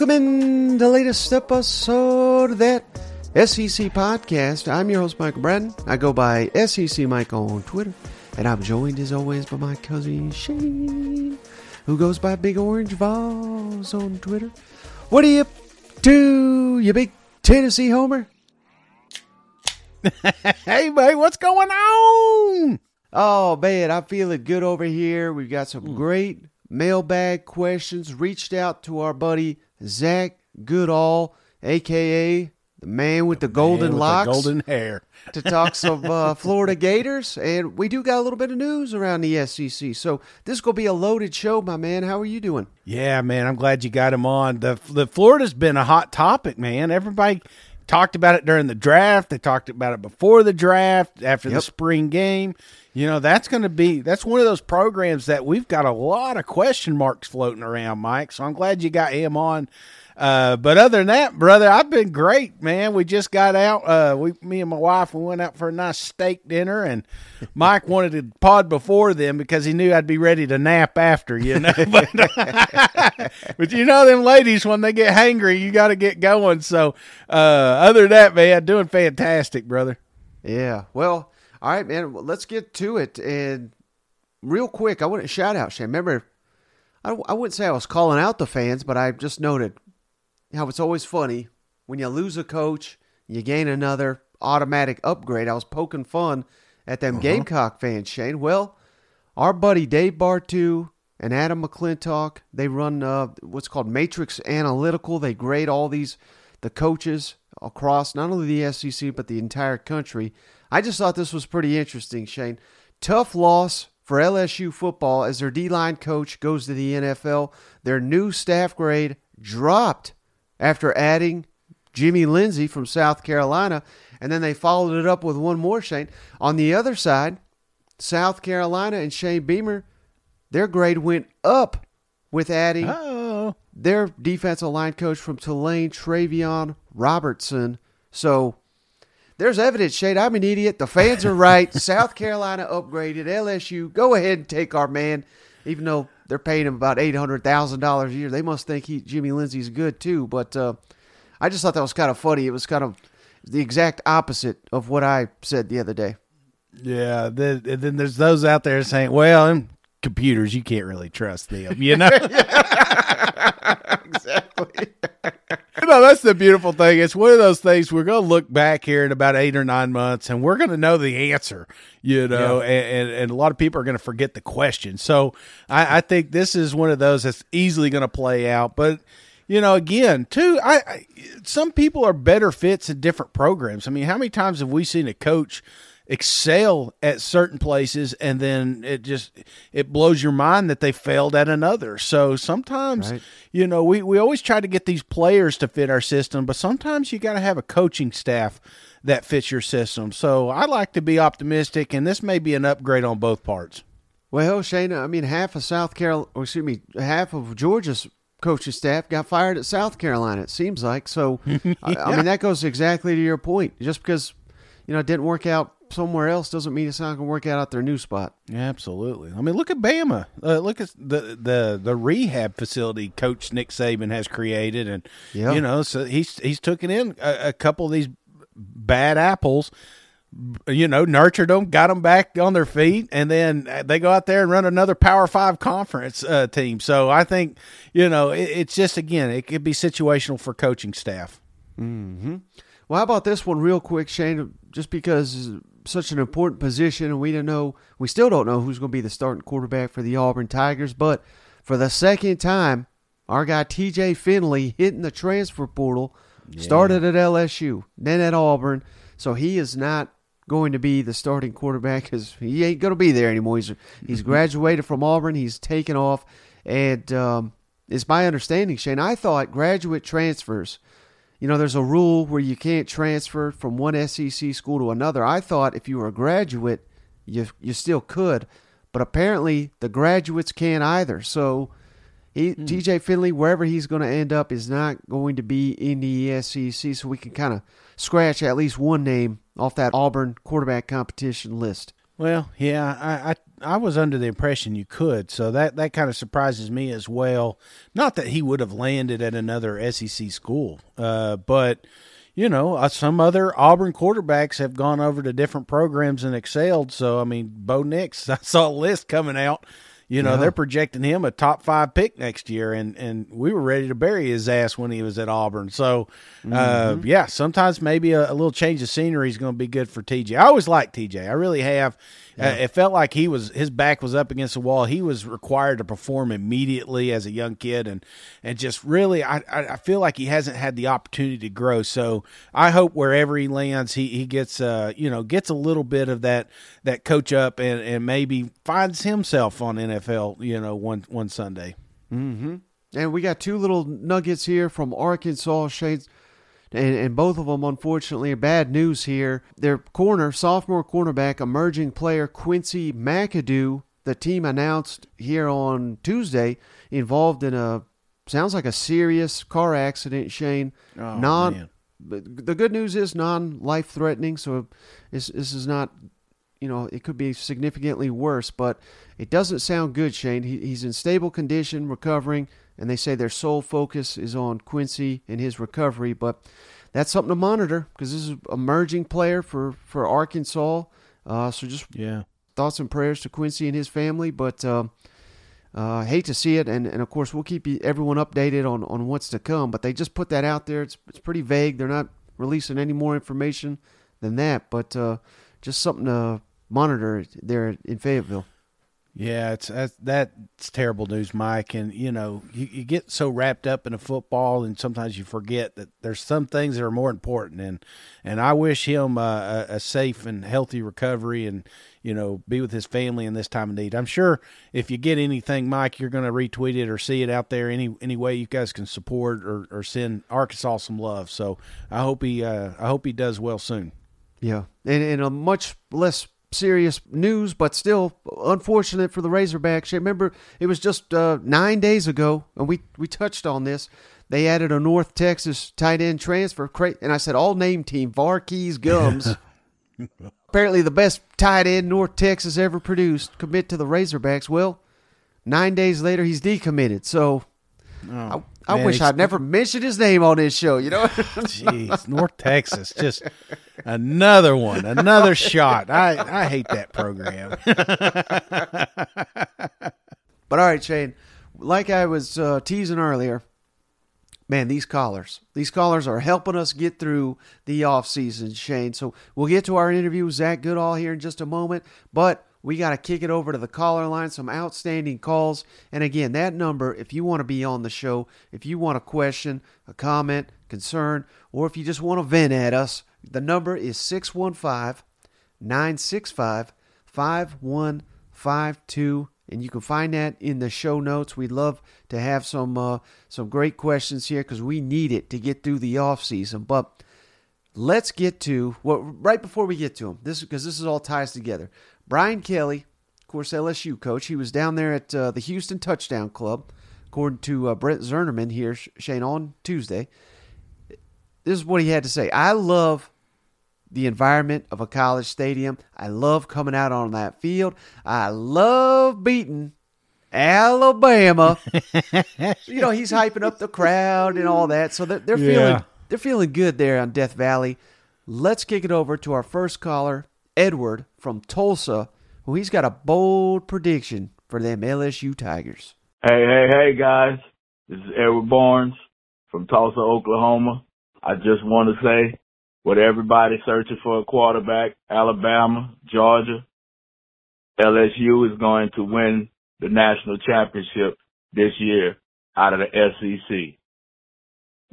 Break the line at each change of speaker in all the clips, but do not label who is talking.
Welcome in the latest episode of that SEC podcast. I'm your host, Michael Bratton. I go by SEC Mike on Twitter, and I'm joined as always by my cousin Shane, who goes by Big Orange Vols on Twitter. What are you to, you big Tennessee homer?
hey, mate, what's going on?
Oh man, I'm feeling good over here. We've got some great mailbag questions. Reached out to our buddy Zach Goodall, aka the man with the golden
Man with the
locks,
golden hair.
to talk some uh, Florida Gators. And we do got a little bit of news around the SEC. So this is gonna be a loaded show, my man. How are you doing?
Yeah, man, I'm glad you got him on. The the Florida's been a hot topic, man. Everybody talked about it during the draft. They talked about it before the draft, after the spring game. You know, that's going to be that's one of those programs that we've got a lot of question marks floating around, Mike. So I'm glad you got him on. Uh, but other than that, brother, I've been great, man. We just got out. Uh, we, me and my wife, we went out for a nice steak dinner, and Mike wanted to pod before them because he knew I'd be ready to nap after, you know. but, but you know, them ladies when they get hangry, you got to get going. So, uh, other than that, man, doing fantastic, brother.
Yeah. Well, all right, man. Let's get to it. And real quick, I want to shout out Shane. Remember, I, I wouldn't say I was calling out the fans, but I just noted how it's always funny when you lose a coach, you gain another automatic upgrade. I was poking fun at them Gamecock fans, Shane. Well, our buddy Dave Bartu and Adam McClintock, they run uh, what's called Matrix Analytical. They grade all these the coaches across not only the SEC but the entire country. I just thought this was pretty interesting, Shane. Tough loss for LSU football as their D-line coach goes to the NFL. Their new staff grade dropped after adding Jimmy Lindsey from South Carolina, and then they followed it up with one more, Shane. On the other side, South Carolina and Shane Beamer, their grade went up with adding
Oh,
their defensive line coach from Tulane, Travian Robertson. So there's evidence, Shane. I'm an idiot. The fans are right. South Carolina upgraded. LSU, go ahead and take our man, even though they're paying him about eight hundred thousand dollars a year. They must think he Jimmy Lindsey's good too. But uh, I just thought that was kind of funny. It was kind of the exact opposite of what I said the other day.
yeah. Then, and then there's those out there saying, "Well, computers, you can't really trust them," you know.
exactly.
You know, that's the beautiful thing. It's one of those things we're going to look back here in about eight or nine months and we're going to know the answer, you know, and, and, and a lot of people are going to forget the question. So I, I think this is one of those that's easily going to play out. But, you know, again, too, I, I some people are better fits in different programs. I mean, how many times have we seen a coach excel at certain places and then it just it blows your mind that they failed at another so sometimes
Right.
you know we, we always try to get these players to fit our system but sometimes you got to have a coaching staff that fits your system so i like to be optimistic and this may be an upgrade on both parts
Well, Shane, I mean, half of South carolina excuse me, half of Georgia's coaching staff got fired at South Carolina. It seems like so. I, I mean, that goes exactly to your point. Just because you know it didn't work out somewhere else doesn't mean it's not going to work out at their new spot.
Absolutely. I mean, look at Bama. Uh, look at the, the the rehab facility Coach Nick Saban has created, and
Yeah.
you know, so he's he's taken in a, a couple of these bad apples. You know, nurtured them, got them back on their feet, and then they go out there and run another Power Five conference uh, team. So I think you know it, it's just again it could be situational for coaching staff.
Well, how about this one, real quick, Shane? Just because such an important position, and we don't know, we still don't know who's going to be the starting quarterback for the Auburn Tigers. But for the second time, our guy T.J. Finley hitting the transfer portal, started at LSU, then at Auburn. So he is not going to be the starting quarterback because he ain't going to be there anymore. He's he's graduated from Auburn. He's taken off, and um, it's my understanding, Shane. I thought graduate transfers you know, there's a rule where you can't transfer from one SEC school to another. I thought if you were a graduate, you you still could, but apparently the graduates can't either. So He, mm. TJ Finley, wherever he's going to end up, is not going to be in the SEC. So we can kind of scratch at least one name off that Auburn quarterback competition list.
Well, yeah, I, I I was under the impression you could, so that that kind of surprises me as well. Not that he would have landed at another SEC school, uh, but you know, uh, some other Auburn quarterbacks have gone over to different programs and excelled. So, I mean, Bo Nix, I saw a list coming out you know, yeah. they're projecting him a top five pick next year, and and we were ready to bury his ass when he was at Auburn. So, uh, mm-hmm. yeah, sometimes maybe a, a, little change of scenery is going to be good for TJ. I always liked TJ. I really have. Uh, yeah. Uh, it felt like he was his back was up against the wall. He was required to perform immediately as a young kid, and and just really, I I feel like he hasn't had the opportunity to grow. So I hope wherever he lands, he he gets uh you know gets a little bit of that that coach up and and maybe finds himself on NFL you know one one Sunday.
Mm-hmm. And we got two little nuggets here from Arkansas Shane and, and both of them, unfortunately, are bad news here. Their corner, sophomore cornerback, emerging player Quincy McAdoo, the team announced here on Tuesday, involved in a sounds like a serious car accident. Shane,
oh, non. Man.
The good news is non life threatening, so this this is not you know, it could be significantly worse, but it doesn't sound good, Shane. He, he's in stable condition, recovering and they say their sole focus is on Quincy and his recovery. But that's something to monitor because this is an emerging player for for Arkansas. Uh, so just
yeah,
thoughts and prayers to Quincy and his family. But uh, uh, hate to see it, and, and of course we'll keep everyone updated on, on what's to come. But they just put that out there. It's it's pretty vague. They're not releasing any more information than that. But uh, just something to monitor there in Fayetteville.
Yeah, it's that's, that's terrible news, Mike. And you know, you, you get so wrapped up in a football, and sometimes you forget that there's some things that are more important. And and I wish him a, a safe and healthy recovery, and you know, be with his family in this time of need. I'm sure if you get anything, Mike, you're going to retweet it or see it out there any any way you guys can support or, or send Arkansas some love. So I hope he uh, I hope he does well soon.
Yeah, and in a much less serious news, but still unfortunate for the Razorbacks. Remember, it was just uh, nine days ago, and we, we touched on this. They added a North Texas tight end transfer, and I said all name team Var'Keyes Gumms. Apparently, the best tight end North Texas ever produced commit to the Razorbacks. Well, nine days later, he's decommitted. So Oh, I, I man, wish I'd never mentioned his name on this show. You know,
jeez, North Texas, just another one, another shot. I I hate that program.
but all right, Shane, like I was uh, teasing earlier, man, these callers, these callers are helping us get through the off season, Shane. So we'll get to our interview with Zach Goodall here in just a moment, but we got to kick it over to the caller line. Some outstanding calls. And again, that number, if you want to be on the show, if you want a question, a comment, concern, or if you just want to vent at us, the number is 615 965 5152 and you can find that in the show notes. We'd love to have some uh, some great questions here because we need it to get through the off season. But let's get to what well, right before we get to them. This because this is all ties together. Brian Kelly, of course, LSU coach, he was down there at uh, the Houston Touchdown Club, according to uh, Brent Zwerneman here, Shane, on Tuesday. This is what he had to say. I love the environment of a college stadium. I love coming out on that field. I love beating Alabama. you know, he's hyping up the crowd and all that. So they're, they're yeah. feeling they're feeling good there on Death Valley. Let's kick it over to our first caller, Edward from Tulsa, who he's got a bold prediction for them LSU Tigers.
Hey, hey, hey, guys. This is Edward Barnes from Tulsa, Oklahoma. I just want to say, with everybody searching for a quarterback, Alabama, Georgia, LSU is going to win the national championship this year out of the SEC.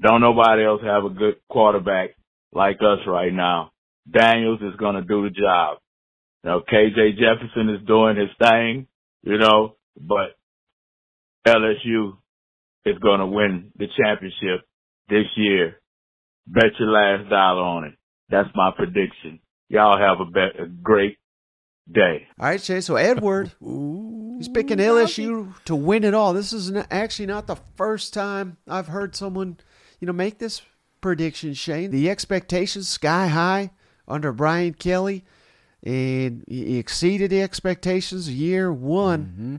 Don't nobody else have a good quarterback like us right now. Daniels is going to do the job. You know, KJ Jefferson is doing his thing, you know, but LSU is going to win the championship this year. Bet your last dollar on it. That's my prediction. Y'all have a, be- a great day.
All right, Shay. So Edward, He's picking LSU to win it all. This is actually not the first time I've heard someone, you know, make this prediction, Shane. The expectations sky high under Brian Kelly, and he exceeded the expectations year one. Mm-hmm.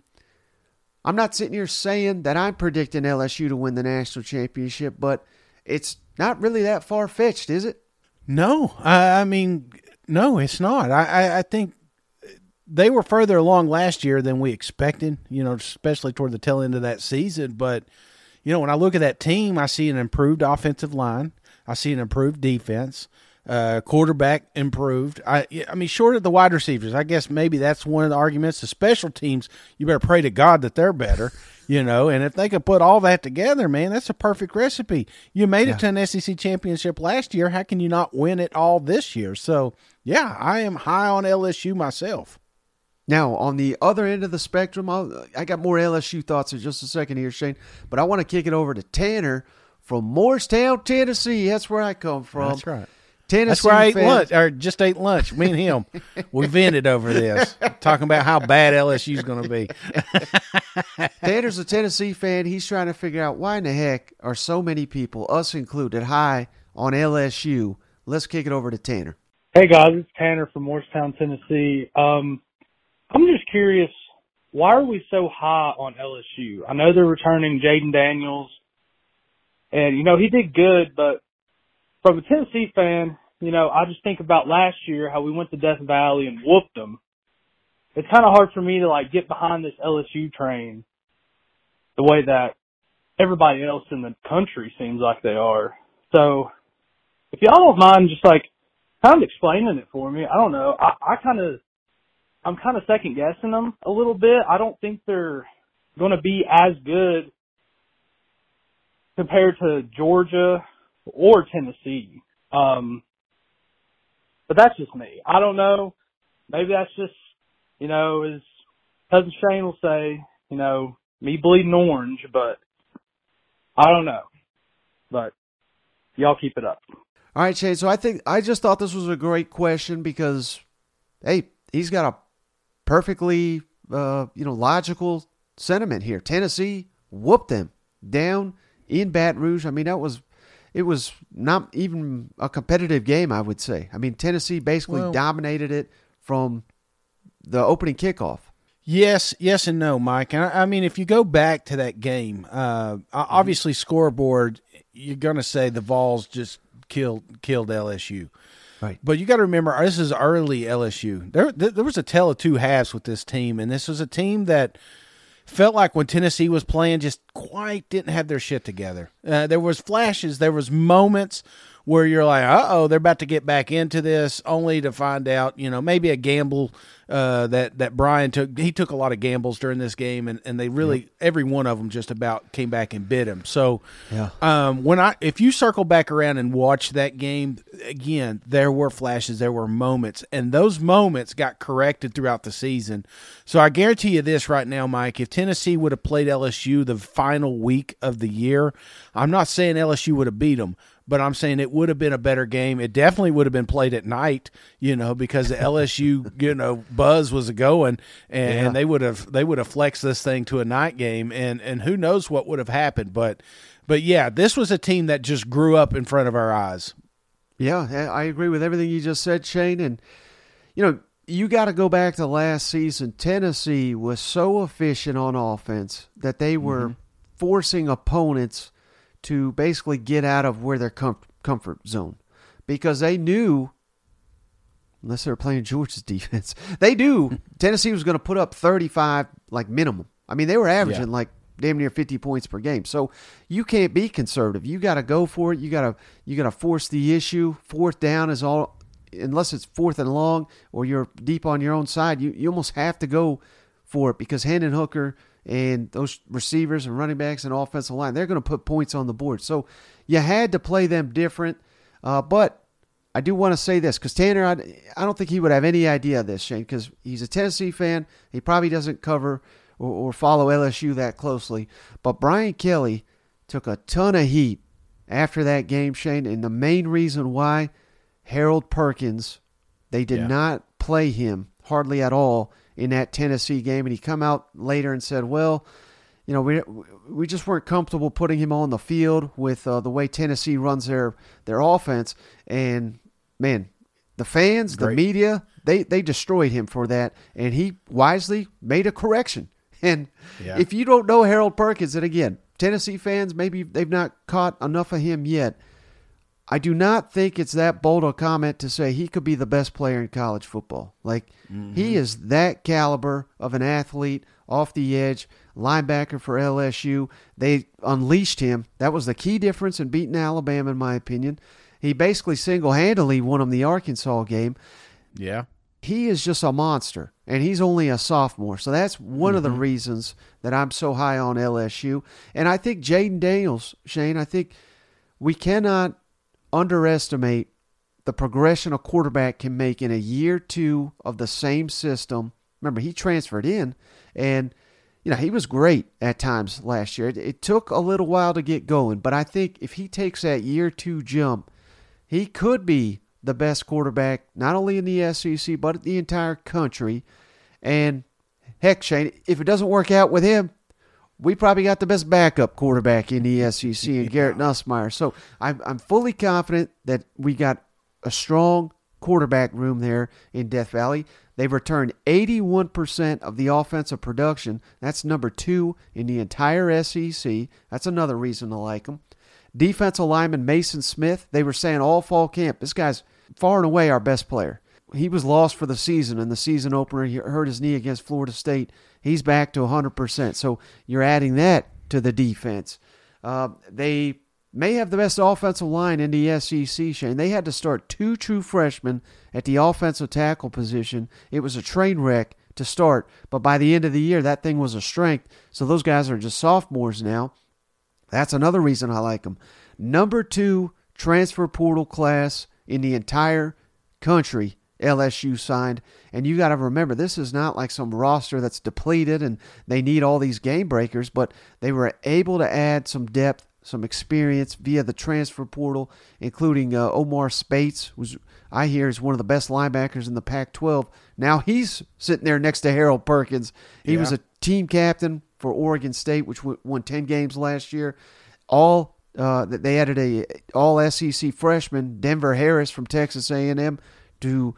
I'm not sitting here saying that I'm predicting LSU to win the national championship, but it's not really that far fetched, is it?
No, I, I mean, no, it's not. I, I, I think they were further along last year than we expected, you know, especially toward the tail end of that season. But, you know, when I look at that team, I see an improved offensive line, I see an improved defense. Uh, quarterback improved. I, I mean, short of the wide receivers, I guess maybe that's one of the arguments. The special teams, you better pray to God that they're better, you know. And if they could put all that together, man, that's a perfect recipe. You made yeah. it to an SEC championship last year. How can you not win it all this year? So, yeah, I am high on LSU myself.
Now, on the other end of the spectrum, I'll, i got more LSU thoughts in just a second here, Shane. But I want to kick it over to Tanner from Morristown, Tennessee. That's where I come from.
That's right.
Tennessee
That's where I ate lunch, or just ate lunch. Me and him, we vented over this, talking about how bad LSU's going to be.
Tanner's a Tennessee fan. He's trying to figure out why in the heck are so many people, us included, high on LSU. Let's kick it over to Tanner.
Hey guys, it's Tanner from Morristown, Tennessee. Um, I'm just curious, why are we so high on LSU? I know they're returning Jayden Daniels, and you know he did good, but from a Tennessee fan, you know, I just think about last year how we went to Death Valley and whooped them. It's kind of hard for me to like get behind this LSU train the way that everybody else in the country seems like they are. So if y'all don't mind just like kind of explaining it for me, I don't know. I, I kind of, I'm kind of second guessing them a little bit. I don't think they're going to be as good compared to Georgia or Tennessee. Um, but that's just me. I don't know. Maybe that's just, you know, as cousin Shane will say, you know, me bleeding orange, but I don't know. But y'all keep it up.
All right, Shane. So I think I just thought this was a great question because, hey, he's got a perfectly, uh, you know, logical sentiment here. Tennessee whooped them down in Baton Rouge. I mean, that was it was not even a competitive game, I would say. I mean, Tennessee basically well, dominated it from the opening kickoff.
Yes, yes, and no, Mike. And I, I mean, if you go back to that game, uh, mm-hmm. obviously scoreboard, you're going to say the Vols just killed killed LSU.
Right.
But you got to remember, this is early LSU. There, there was a tale of two halves with this team, and this was a team that felt like when Tennessee was playing, just quite didn't have their shit together. Uh, there was flashes, there was moments where you're like, uh oh, they're about to get back into this, only to find out, you know, maybe a gamble uh, that that Brian took. He took a lot of gambles during this game, and, and they really yep. every one of them just about came back and bit him. So,
yeah.
um, when I if you circle back around and watch that game again, there were flashes, there were moments, and those moments got corrected throughout the season. So I guarantee you this right now, Mike, if Tennessee would have played LSU the final week of the year, I'm not saying LSU would have beat them but I'm saying it would have been a better game. It definitely would have been played at night, you know, because the LSU, you know, buzz was going, and, yeah. they would have they would have flexed this thing to a night game, and and who knows what would have happened, but but yeah, this was a team that just grew up in front of our eyes.
Yeah, I agree with everything you just said, Shane, and you know. You got to go back to last season. Tennessee was so efficient on offense that they were mm-hmm. forcing opponents to basically get out of where their com- comfort zone because they knew unless they were playing Georgia's defense, they knew Tennessee was going to put up 35 like minimum. I mean, they were averaging yeah. like damn near 50 points per game. So you can't be conservative. You got to go for it. You got to you got to force the issue. Fourth down is all unless it's fourth and long or you're deep on your own side, you you almost have to go for it because Hendon Hooker and those receivers and running backs and offensive line, they're going to put points on the board. So you had to play them different. Uh, but I do want to say this because Tanner, I, I don't think he would have any idea of this, Shane, because he's a Tennessee fan. He probably doesn't cover or, or follow LSU that closely. But Brian Kelly took a ton of heat after that game, Shane, and the main reason why Harold Perkins, they did yeah. not play him hardly at all in that Tennessee game, and he come out later and said, "Well, you know, we we just weren't comfortable putting him on the field with uh, the way Tennessee runs their their offense." And man, the fans,
Great.
the media, they they destroyed him for that, and he wisely made a correction. And
Yeah.
if you don't know Harold Perkins, and again, Tennessee fans, maybe they've not caught enough of him yet. I do not think it's that bold a comment to say he could be the best player in college football. Like he mm-hmm. is that caliber of an athlete off the edge, linebacker for LSU. They unleashed him. That was the key difference in beating Alabama, in my opinion. He basically single handedly won them the Arkansas game
Yeah.
he is just a monster, and he's only a sophomore. So that's one of the mm-hmm. reasons that I'm so high on LSU. And I think Jayden Daniels, Shane, I think we cannot underestimate the progression a quarterback can make in a year two of the same system. Remember, he transferred in, and you know he was great at times last year. It, it took a little while to get going, but I think if he takes that year two jump, he could be the best quarterback not only in the SEC but the entire country. And heck, Shane, if it doesn't work out with him, we probably got the best backup quarterback in the SEC in Garrett Nussmeier. So I'm I'm fully confident that we got a strong quarterback room there in Death Valley. They've returned 81% of the offensive production. That's number two in the entire SEC. That's another reason to like them. Defensive lineman Maason Smith, they were saying all fall camp, this guy's far and away our best player. He was lost for the season in the season opener. He hurt his knee against Florida State. He's back to 100%. So you're adding that to the defense. Uh, they may have the best offensive line in the SEC, Shane. They had to start two true freshmen at the offensive tackle position. It was a train wreck to start, but by the end of the year, that thing was a strength. So those guys are just sophomores now. That's another reason I like them. Number two transfer portal class in the entire country, LSU signed. And you got to remember, this is not like some roster that's depleted and they need all these game breakers, but they were able to add some depth, some experience via the transfer portal, including uh, Omar Speights, who's I hear is one of the best linebackers in the Pac-12. Now he's sitting there next to Harold Perkins. He
Yeah.
was a team captain for Oregon State, which won ten games last year. All uh, that they added a all SEC freshman Denver Harris from Texas A&M to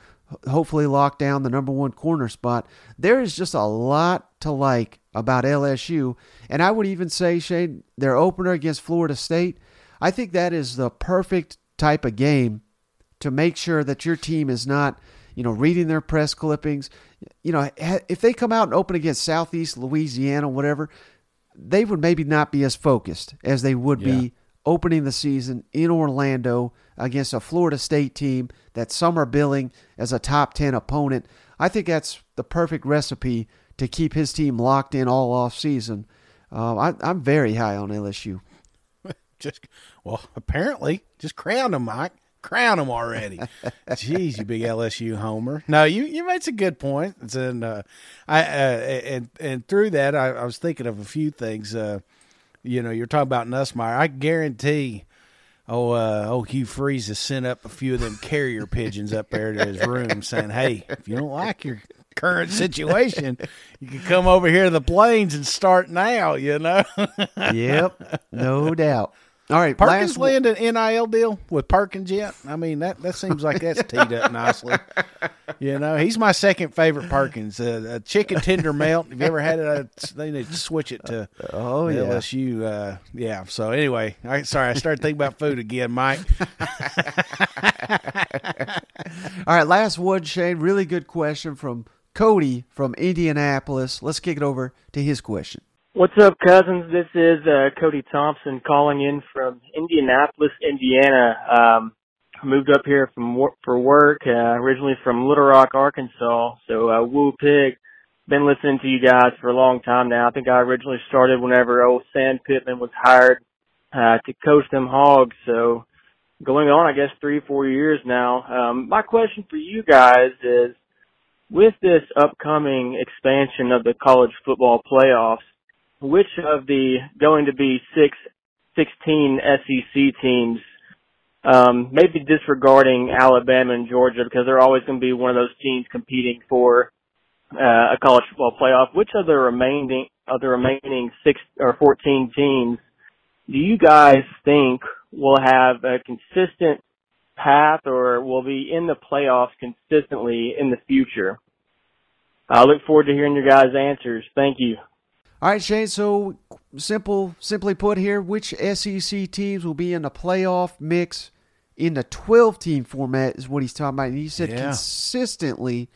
hopefully lock down the number one corner spot. There is just a lot to like about LSU, and I would even say Shane their opener against Florida State. I think that is the perfect type of game to make sure that your team is not, you know, reading their press clippings. You know, if they come out and open against Southeast Louisiana, whatever, they would maybe not be as focused as they would
Yeah.
be opening the season in Orlando against a Florida State team that some are billing as a top 10 opponent. I think that's the perfect recipe to keep his team locked in all off season. Uh, I, I'm very high on LSU.
Just well, apparently, just crown him, Mike. Crown him already. Jeez, you big LSU homer. No, you you made some good points, and uh, I uh, and and through that, I, I was thinking of a few things. You know, you're talking about Nussmeier. I guarantee. Oh, uh, oh, Hugh Freeze has sent up a few of them carrier pigeons up there to his room saying, Hey, if you don't like your current situation, you can come over here to the plains and start now, you know?
Yep, no doubt. All right,
Perkins
last
land an NIL deal with Perkins yet? I mean that that seems like that's teed up nicely. You know, he's my second favorite Perkins. Uh, a chicken tender melt. Have you ever had it? Uh, they need to switch it to
Oh, yeah.
LSU. Uh, yeah. So anyway, I, sorry, I started thinking about food again, Mike.
All right, last one, Shane. Really good question from Cody from Indianapolis. Let's kick it over to his question.
What's up, cousins? This is uh, Cody Thompson calling in from Indianapolis, Indiana. Um, moved up here from wor- for work, uh, originally from Little Rock, Arkansas. So, uh, Woo Pig, been listening to you guys for a long time now. I think I originally started whenever old Sam Pittman was hired uh, to coach them Hogs. So, going on, I guess three, four years now. Um, my question for you guys is, with this upcoming expansion of the college football playoffs, which of the going to be six, 16 SEC teams, um, maybe disregarding Alabama and Georgia because they're always going to be one of those teams competing for uh, a college football playoff, which of the remaining of the remaining six or fourteen teams do you guys think will have a consistent path or will be in the playoffs consistently in the future? I look forward to hearing your guys' answers. Thank you.
All right, Shane. So simple, simply put, here, which SEC teams will be in the playoff mix in the 12 team format is what he's talking about. And he said
Yeah.
consistently.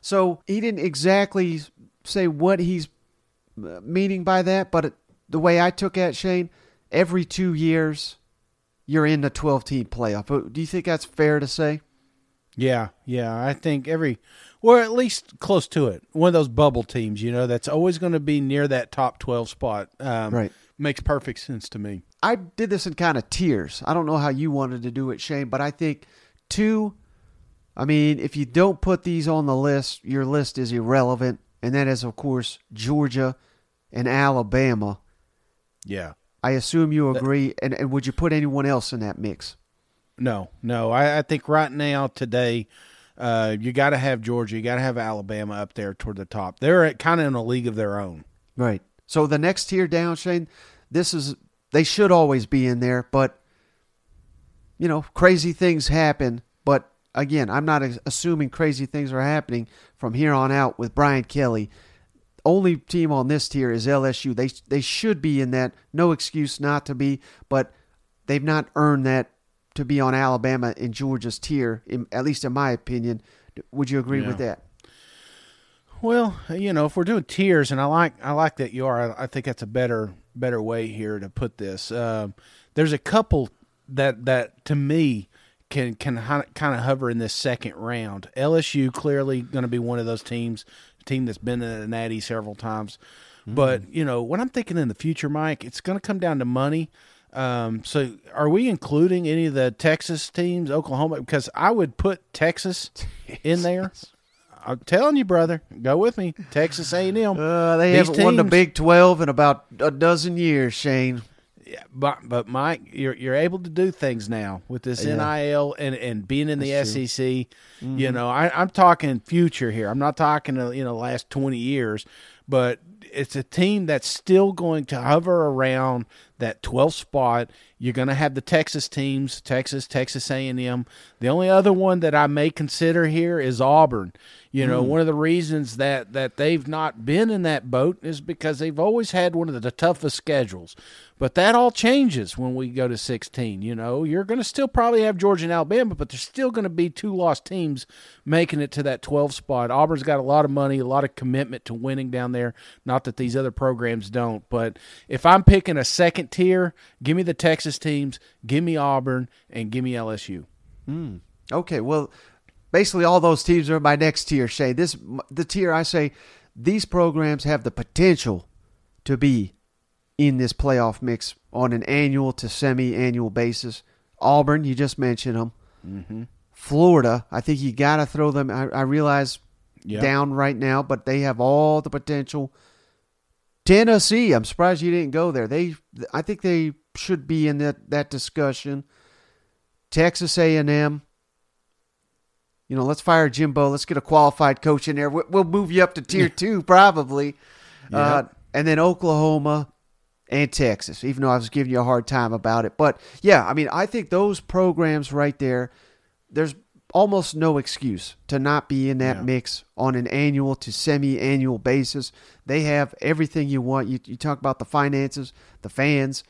So he didn't exactly say what he's uh, meaning by that, but it, the way I took it, Shane, every two years you're in the 12 team playoff. Uh, Do you think that's fair to say?
Yeah, yeah. I think every, or at least close to it. One of those bubble teams, you know, that's always going to be near that top 12 spot. Um,
Right.
Makes perfect sense to me.
I did this in kind of tiers. I don't know how you wanted to do it, Shane, but I think two. I mean, if you don't put these on the list, your list is irrelevant. And that is, of course, Georgia and Alabama.
Yeah.
I assume you agree. And, and would you put anyone else in that mix?
No, no. I, I think right now, today, uh, you got to have Georgia. You got to have Alabama up there toward the top. They're kind of in a league of their own.
Right. So the next tier down, Shane, this is they should always be in there, but you know, crazy things happen. But again, I'm not assuming crazy things are happening from here on out with Brian Kelly. Only team on this tier is LSU. They they should be in that. No excuse not to be, but they've not earned that to be on Alabama and Georgia's tier. In, at least in my opinion. Would you agree with that?
Well, you know, if we're doing tiers, and I like I like that you are. I, I think that's a better better way here to put this. Um, there's a couple that that to me can can kind of hover in this second round. LSU clearly going to be one of those teams, a team that's been in the Natty several times. But you know, what I'm thinking in the future, Mike, it's going to come down to money. Um, so, are we including any of the Texas teams, Oklahoma? Because I would put Texas in there. I'm telling you, brother, go with me. Texas A&M.
Uh, they
These
haven't won the Big Twelve in about a dozen years, Shane.
Yeah, but but Mike, you're you're able to do things now with this
Yeah.
NIL and and being in the
That's.
SEC.
Mm-hmm.
You know, I, I'm talking future here. I'm not talking uh, you know last 20 years, but it's a team that's still going to hover around that 12th spot. You're going to have the Texas teams, Texas, Texas A&M. The only other one that I may consider here is Auburn. You know, hmm. one of the reasons that that they've not been in that boat is because they've always had one of the toughest schedules. But that all changes when we go to 16. You know, you're going to still probably have Georgia and Alabama, but there's still going to be two lost teams making it to that 12 spot. Auburn's got a lot of money, a lot of commitment to winning down there. Not that these other programs don't, but if I'm picking a second tier, give me the Texas teams, give me Auburn, and give me LSU.
Okay, well, basically all those teams are my next tier, Shane. This the tier I say these programs have the potential to be in this playoff mix on an annual to semi-annual basis. Auburn, you just mentioned them.
Mm-hmm.
Florida, I think you got to throw them. I, I realize
Yeah.
down right now, but they have all the potential. Tennessee, I'm surprised you didn't go there. They, I think they should be in that that discussion. Texas A&M. You know, let's fire Jimbo. Let's get a qualified coach in there. We- We'll move you up to tier two, probably. Uh, and then Oklahoma and Texas, even though I was giving you a hard time about it. But yeah, I mean, I think those programs right there, there's almost no excuse to not be in that
Yeah.
mix on an annual to semi annual basis. They have everything you want. You, you talk about the finances, the fans,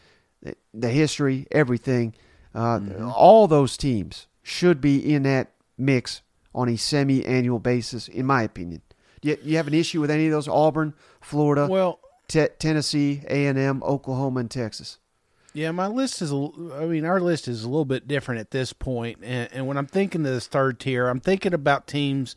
the, the history, everything. Uh, All those teams should be in that mix on a semi annual basis, in my opinion. You, you have an issue with any of those? Auburn, Florida,
Well,
Te- Tennessee, A and M, Oklahoma, and Texas.
Yeah, my list is. I mean, our list is a little bit different at this point. And, and when I'm thinking of this third tier, I'm thinking about teams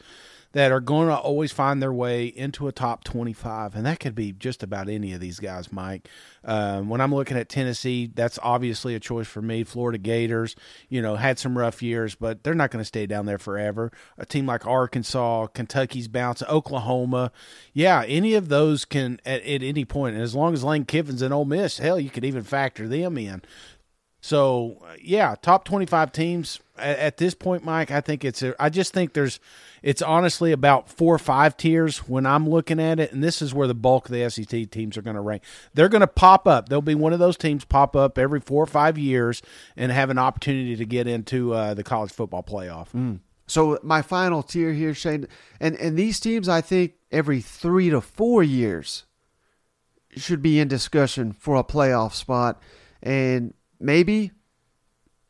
that are going to always find their way into a top 25, and that could be just about any of these guys, Mike. Um, when I'm looking at Tennessee, that's obviously a choice for me. Florida Gators, you know, had some rough years, but they're not going to stay down there forever. A team like Arkansas, Kentucky's bounce, Oklahoma, yeah, any of those can at, at any point, and as long as Lane Kiffin's in Ole Miss, hell, you could even factor them in. So yeah, top twenty five teams at, at, this point, Mike. I think it's. I just think there's. It's honestly about four or five tiers when I'm looking at it, and this is where the bulk of the SEC teams are going to rank. They're going to pop up. There'll be one of those teams pop up every four or five years and have an opportunity to get into uh, the college football playoff.
Mm. So my final tier here, Shane, and and these teams, I think every three to four years should be in discussion for a playoff spot, and maybe,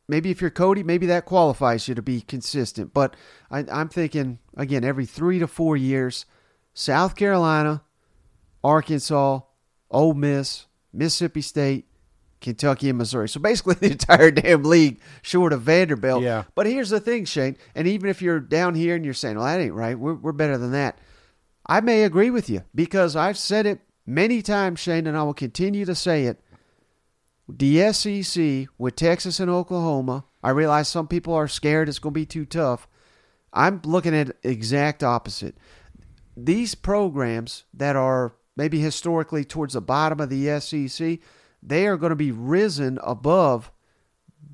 maybe if you're Cody, maybe that qualifies you to be consistent. But I, I'm thinking again, every three to four years, South Carolina, Arkansas, Ole Miss, Mississippi State, Kentucky, and Missouri. So basically, the entire damn league, short of Vanderbilt.
Yeah.
But here's the thing, Shane. And even if you're down here and you're saying, "Well, that ain't right. We're we're better than that," I may agree with you because I've said it many times, Shane, and I will continue to say it. The SEC with Texas and Oklahoma. I realize some people are scared it's going to be too tough. I'm looking at exact opposite. These programs that are maybe historically towards the bottom of the SEC, they are going to be risen above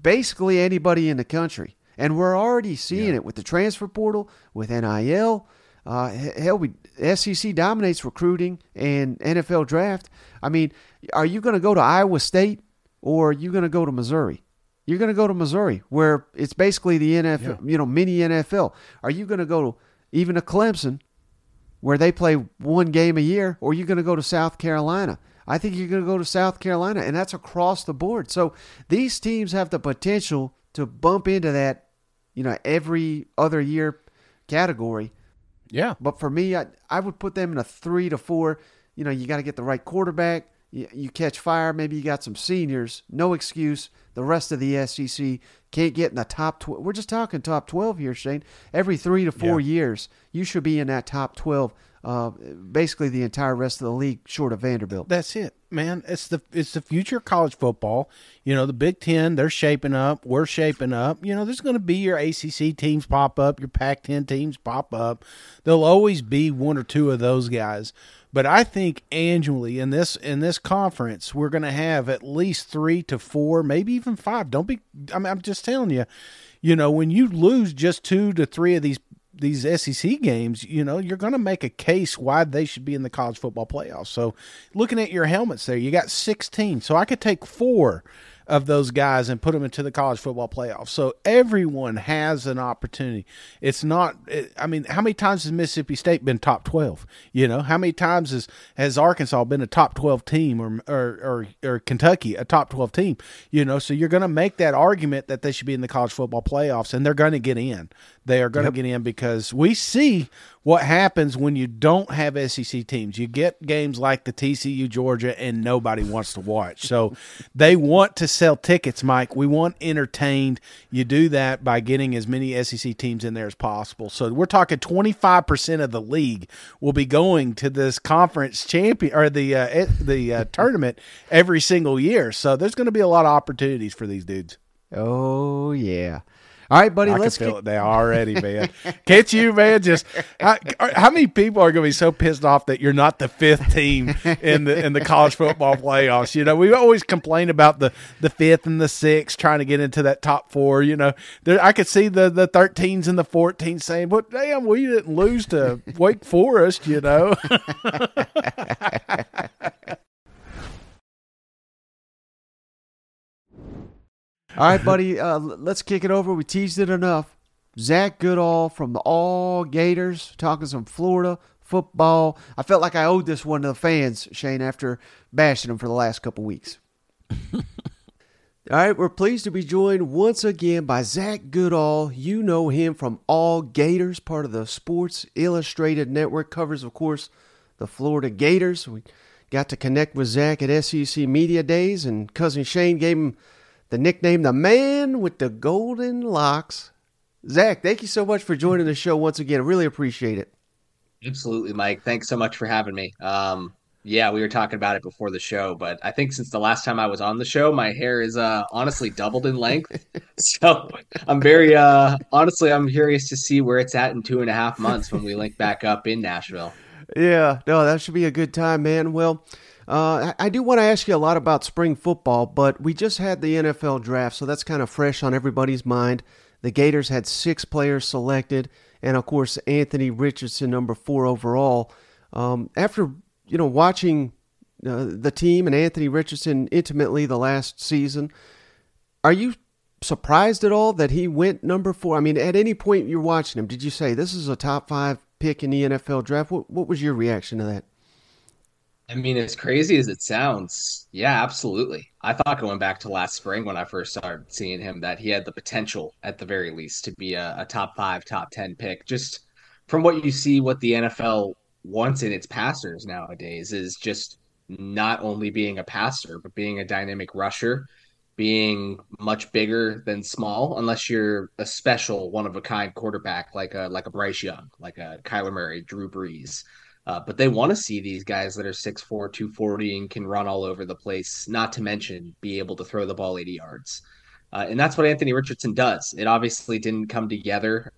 basically anybody in the country. And we're already seeing yeah. it with the transfer portal, with NIL. Uh, hell, we, SEC dominates recruiting and NFL draft. I mean, are you going to go to Iowa State or are you going to go to Missouri? You're going to go to Missouri, where it's basically the NFL, yeah. you know, mini NFL. Are you going to go to even to Clemson, where they play one game a year, or are you going to go to South Carolina? I think you're going to go to South Carolina, and that's across the board. So these teams have the potential to bump into that, you know, every other year category.
Yeah.
But for me, I, I would put them in a three to four. You know, you got to get the right quarterback. You, catch fire. Maybe you got some seniors. No excuse. The rest of the SEC can't get in the top 12. We're just talking top 12 here, Shane. Every three to four yeah. years, you should be in that top 12 uh, basically the entire rest of the league, short of Vanderbilt.
That's it, man. It's the it's the future of college football. You know, the Big Ten, they're shaping up. We're shaping up. You know, there's going to be your ACC teams pop up, your Pac-10 teams pop up. There'll always be one or two of those guys. But I think annually in this in this conference, we're going to have at least three to four, maybe even five. Don't be. I mean, I'm just telling you. You know, when you lose just two to three of these these SEC games, you know, you're going to make a case why they should be in the college football playoffs. So, looking at your helmets there, you got 16. So, I could take four of those guys and put them into the college football playoffs. So everyone has an opportunity. It's not. I mean, how many times has Mississippi State been top twelve? You know, how many times has has Arkansas been a top twelve team, or or or, or Kentucky a top twelve team? You know, so you're going to make that argument that they should be in the college football playoffs, and they're going to get in. They are going yep. to get in because we see what happens when you don't have SEC teams. You get games like the TCU Georgia, and nobody wants to watch. So they want to sell tickets, Mike. We want entertained. You do that by getting as many SEC teams in there as possible. So we're talking 25% of the league will be going to this conference champion or the uh, the uh, tournament every single year. So there's going to be a lot of opportunities for these dudes.
Oh yeah. All right, buddy.
I
let's
can feel it. They already, man. Can't you, man? Just how, how many people are going to be so pissed off that you're not the fifth team in the in the college football playoffs? You know, we always complain about the the fifth and the sixth trying to get into that top four. You know, there, I could see the the thirteens and the fourteens saying, "But damn, we didn't lose to Wake Forest." You know.
All right, buddy. Uh, let's kick it over. We teased it enough. Zach Goodall from the All Gators talking some Florida football. I felt like I owed this one to the fans, Shane, after bashing them for the last couple weeks. All right, we're pleased to be joined once again by Zach Goodall. You know him from All Gators, part of the Sports Illustrated Network. Covers, of course, the Florida Gators. We got to connect with Zach at SEC Media Days, and cousin Shane gave him the nickname the man with the golden locks. Zach, thank you so much for joining the show once again. I really appreciate it.
Absolutely, Mike. Thanks so much for having me. Um, yeah, we were talking about it before the show, but I think since the last time I was on the show, my hair is uh, honestly doubled in length. so I'm very uh, honestly, I'm curious to see where it's at in two and a half months when we link back up in Nashville.
Yeah, no, that should be a good time, man. Well, Uh, I do want to ask you a lot about spring football, but we just had the NFL draft, so that's kind of fresh on everybody's mind. The Gators had six players selected, and of course Anthony Richardson, number four overall. Um, after you know watching uh, the team and Anthony Richardson intimately the last season, are you surprised at all that he went number four? I mean, at any point you're watching him, did you say this is a top five pick in the NFL draft? What, what was your reaction to that?
I mean, as crazy as it sounds, yeah, absolutely. I thought going back to last spring when I first started seeing him that he had the potential, at the very least, to be a, a top five, top 10 pick. Just from what you see, what the NFL wants in its passers nowadays is just not only being a passer, but being a dynamic rusher being much bigger than small, unless you're a special one of a kind quarterback like a like a Bryce Young, like a Kyler Murray, Drew Brees. Uh, but they want to see these guys that are 6'4, 240 and can run all over the place, not to mention be able to throw the ball 80 yards. Uh, and that's what Anthony Richardson does. It obviously didn't come together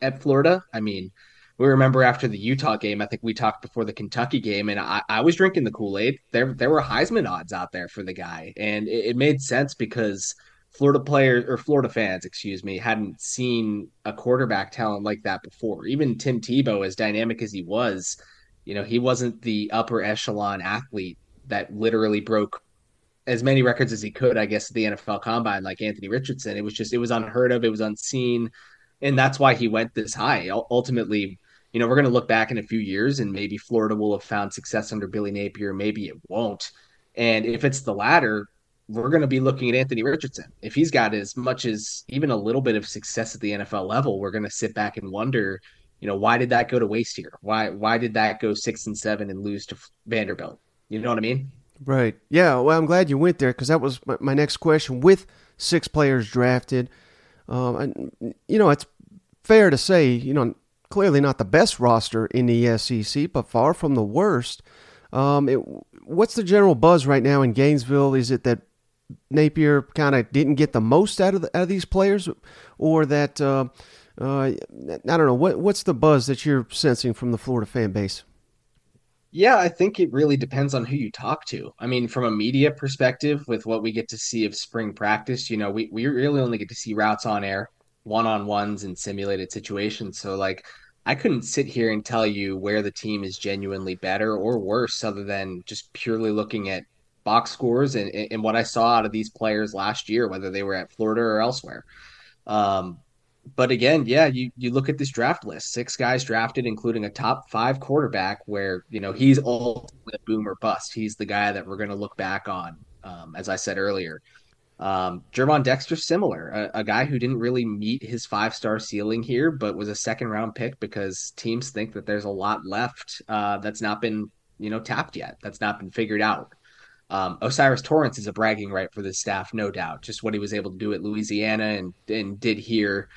at Florida. I mean, we remember after the Utah game, I think we talked before the Kentucky game, and I, I was drinking the Kool Aid. There, there were Heisman odds out there for the guy, and it, it made sense because Florida players or Florida fans, excuse me, hadn't seen a quarterback talent like that before. Even Tim Tebow, as dynamic as he was, you know, he wasn't the upper echelon athlete that literally broke as many records as he could, I guess, at the NFL combine, like Anthony Richardson. It was just, it was unheard of. It was unseen. And that's why he went this high. Ultimately, you know, we're going to look back in a few years and maybe Florida will have found success under Billy Napier. Maybe it won't. And if it's the latter, we're going to be looking at Anthony Richardson. If he's got as much as even a little bit of success at the NFL level, we're going to sit back and wonder, you know, why did that go to waste here? Why why did that go six and seven and lose to Vanderbilt? You know what I mean?
Right. Yeah. Well, I'm glad you went there because that was my, my, next question. With six players drafted, um, and, you know, it's fair to say, you know, clearly not the best roster in the SEC, but far from the worst. Um, it, what's the general buzz right now in Gainesville? Is it that Napier kind of didn't get the most out of, the, out of these players, or that uh, uh, I don't know what what's the buzz that you're sensing from the Florida fan base?
Yeah, I think it really depends on who you talk to. I mean, from a media perspective, with what we get to see of spring practice, you know, we, we really only get to see routes on air, one on ones, and simulated situations. So, like, I couldn't sit here and tell you where the team is genuinely better or worse, other than just purely looking at box scores and, and what I saw out of these players last year, whether they were at Florida or elsewhere. Um, but again, yeah, you, you look at this draft list, six guys drafted, including a top five quarterback where, you know, he's ultimately a boom or bust. He's the guy that we're going to look back on, um, as I said earlier. Um, Dexter, similar, a, a, guy who didn't really meet his five star ceiling here, but was a second round pick because teams think that there's a lot left uh, that's not been, you know, tapped yet, that's not been figured out. Um, O'Cyrus Torrence is a bragging right for this staff, no doubt. Just what he was able to do at Louisiana and, and did here.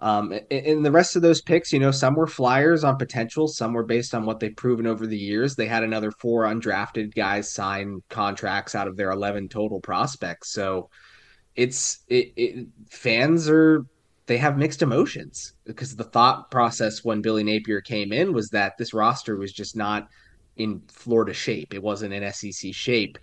Um, and the rest of those picks, you know, some were flyers on potential, some were based on what they've proven over the years. They had another four undrafted guys sign contracts out of their 11 total prospects. So, it's it, it, fans are they have mixed emotions because the thought process when Billy Napier came in was that this roster was just not in Florida shape. It wasn't in SEC shape.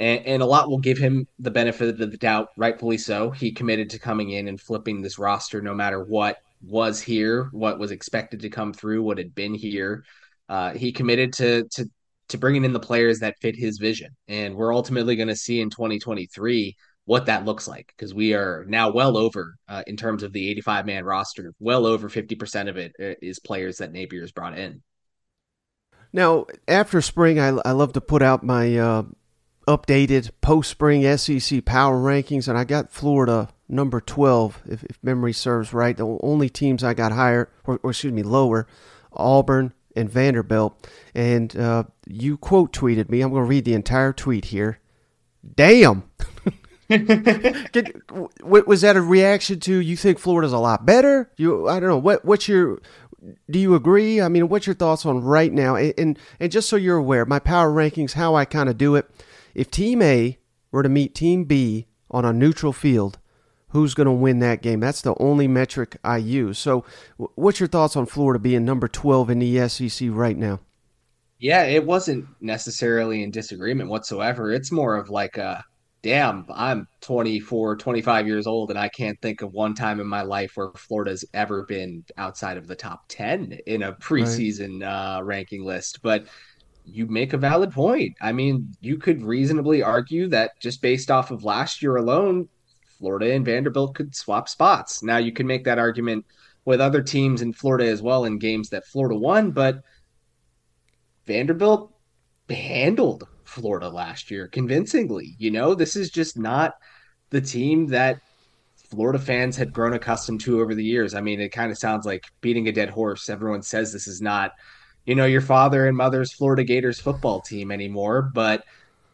And, and, a lot will give him the benefit of the doubt, rightfully so. He committed to coming in and flipping this roster no matter what was here, what was expected to come through, what had been here. Uh, he committed to to to bringing in the players that fit his vision, and we're ultimately going to see in 2023 what that looks like because we are now well over uh, in terms of the 85 man roster well over 50% of it uh, players that napier's brought in
now after spring i, I love to put out my uh, updated post spring sec power rankings and i got florida number 12 if, if, memory serves right the only teams i got higher or, or excuse me lower auburn and vanderbilt and uh, you quote tweeted me i'm going to read the entire tweet here damn was that a reaction to you think Florida's a lot better? You, I don't know. What, what's your? Do you agree? I mean, what's your thoughts on right now? And and, and just so you're aware, my power rankings, how I kind of do it. If Team A were to meet Team B on a neutral field, who's going to win that game? That's the only metric I use. So, what's your thoughts on Florida being number 12 in the SEC right now?
Yeah, it wasn't necessarily in disagreement whatsoever. It's more of like a damn, I'm 24, 25 years old, and I can't think of one time in my life where Florida's ever been outside of the top 10 in a preseason right. uh, ranking list. But you make a valid point. I mean, you could reasonably argue that just based off of last year alone, Florida and Vanderbilt could swap spots. Now, you can make that argument with other teams in Florida as well in games that Florida won, but Vanderbilt handled Florida last year convincingly. You know, this is just not the team that Florida fans had grown accustomed to over the years. I mean, it kind of sounds like beating a dead horse. Everyone says this is not, you know, your father and mother's Florida Gators football team anymore, but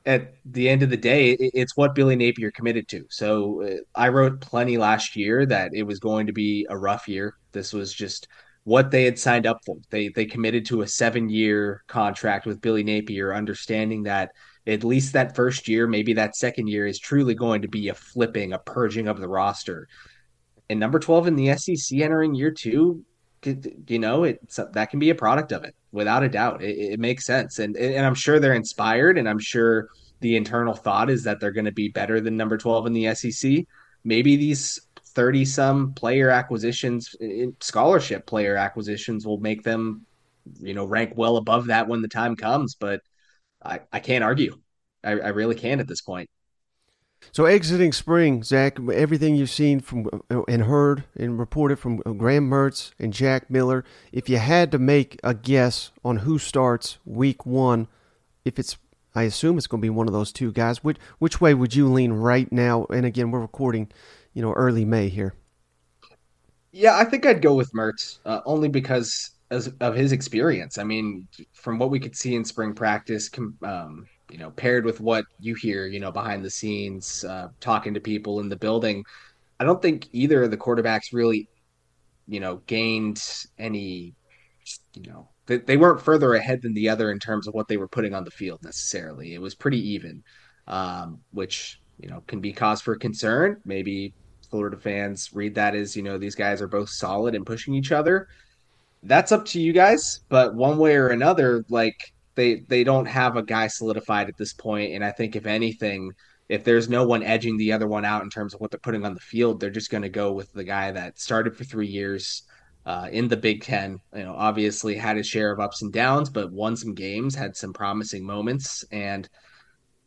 at the end of the day, it's what Billy Napier committed to. So uh, I wrote plenty last year that it was going to be a rough year. This was just what they had signed up for. They they committed to a seven year contract with Billy Napier, understanding that at least that first year, maybe that second year, is truly going to be a flipping, a purging of the roster. And number twelve in the SEC entering year two, you know, it that can be a product of it without a doubt. It, it makes sense, and and I'm sure they're inspired, and I'm sure the internal thought is that they're going to be better than number twelve in the SEC. Maybe these 30 some player acquisitions, scholarship player acquisitions will make them, you know, rank well above that when the time comes. But I, I can't argue. I, I really can't at this point.
So exiting spring, Zach, everything you've seen from and heard and reported from Graham Mertz and Jack Miller, if you had to make a guess on who starts week one, if it's I assume it's going to be one of those two guys. Which which way would you lean right now? And again, we're recording you know, early May here.
Yeah, I think I'd go with Mertz uh, only because as, of his experience. I mean, from what we could see in spring practice, um, you know, paired with what you hear, you know, behind the scenes, uh, talking to people in the building, I don't think either of the quarterbacks really, you know, gained any, you know, they, they weren't further ahead than the other in terms of what they were putting on the field necessarily. It was pretty even, um, which you know can be cause for concern. Maybe Florida fans read that as, you know, these guys are both solid and pushing each other. That's up to you guys, but one way or another, like they they don't have a guy solidified at this point, and I think if anything, if there's no one edging the other one out in terms of what they're putting on the field, they're just going to go with the guy that started for three years uh, in the Big Ten. You know, obviously had his share of ups and downs, but won some games, had some promising moments, and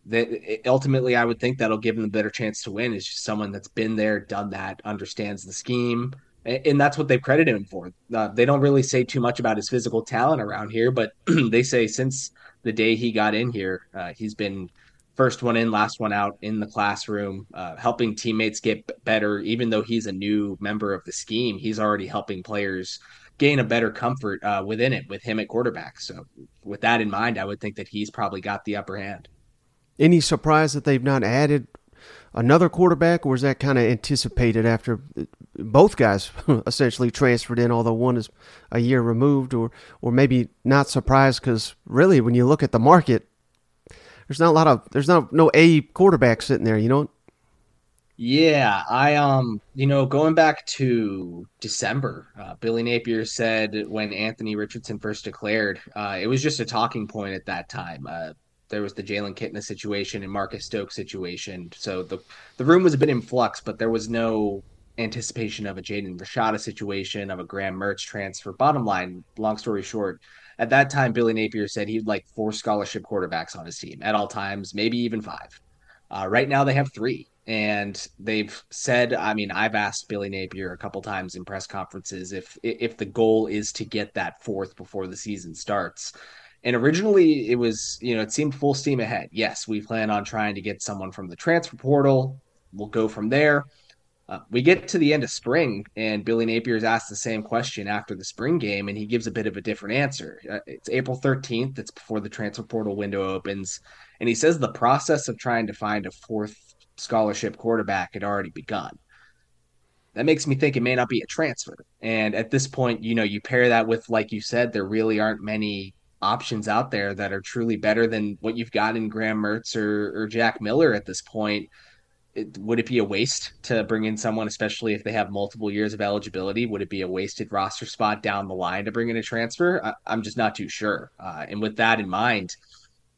that ultimately I would think that'll give him a better chance to win is just someone that's been there, done that, understands the scheme, and that's what they've credited him for. Uh, they don't really say too much about his physical talent around here, but they say since the day he got in here, uh, he's been first one in, last one out in the classroom, uh, helping teammates get better. Even though he's a new member of the scheme, he's already helping players gain a better comfort uh, within it with him at quarterback. So, with that in mind, I would think that he's probably got the upper hand.
Any surprise that they've not added another quarterback, or is that kind of anticipated after both guys essentially transferred in, although one is a year removed, or or maybe not surprised because really, when you look at the market, there's not a lot of there's not no A quarterback sitting there, you know.
Yeah, I um, you know, going back to December, uh, Billy Napier said when Anthony Richardson first declared, uh, it was just a talking point at that time. Uh, there was the Jalen Kitna situation and Marcus Stokes situation. So the the room was a bit in flux, but there was no anticipation of a Jaden Rashada situation, of a Graham Mertz transfer. Bottom line, long story short, at that time, Billy Napier said he'd like four scholarship quarterbacks on his team at all times, maybe even five. Uh, right now, they have three. And they've said, I mean, I've asked Billy Napier a couple times in press conferences if if the goal is to get that fourth before the season starts. And originally, it was, you know, it seemed full steam ahead. Yes, we plan on trying to get someone from the transfer portal. We'll go from there. Uh, we get to the end of spring, and Billy Napier is asked the same question after the spring game, and he gives a bit of a different answer. Uh, it's April 13th, it's before the transfer portal window opens, and he says the process of trying to find a fourth scholarship quarterback had already begun. That makes me think it may not be a transfer. And at this point, you know, you pair that with, like you said, there really aren't many options out there that are truly better than what you've got in Graham Mertz or, or Jack Miller at this point. it, would it be a waste to bring in someone, especially if they have multiple years of eligibility? Would it be a wasted roster spot down the line to bring in a transfer? I, am just not too sure. Uh, and with that in mind,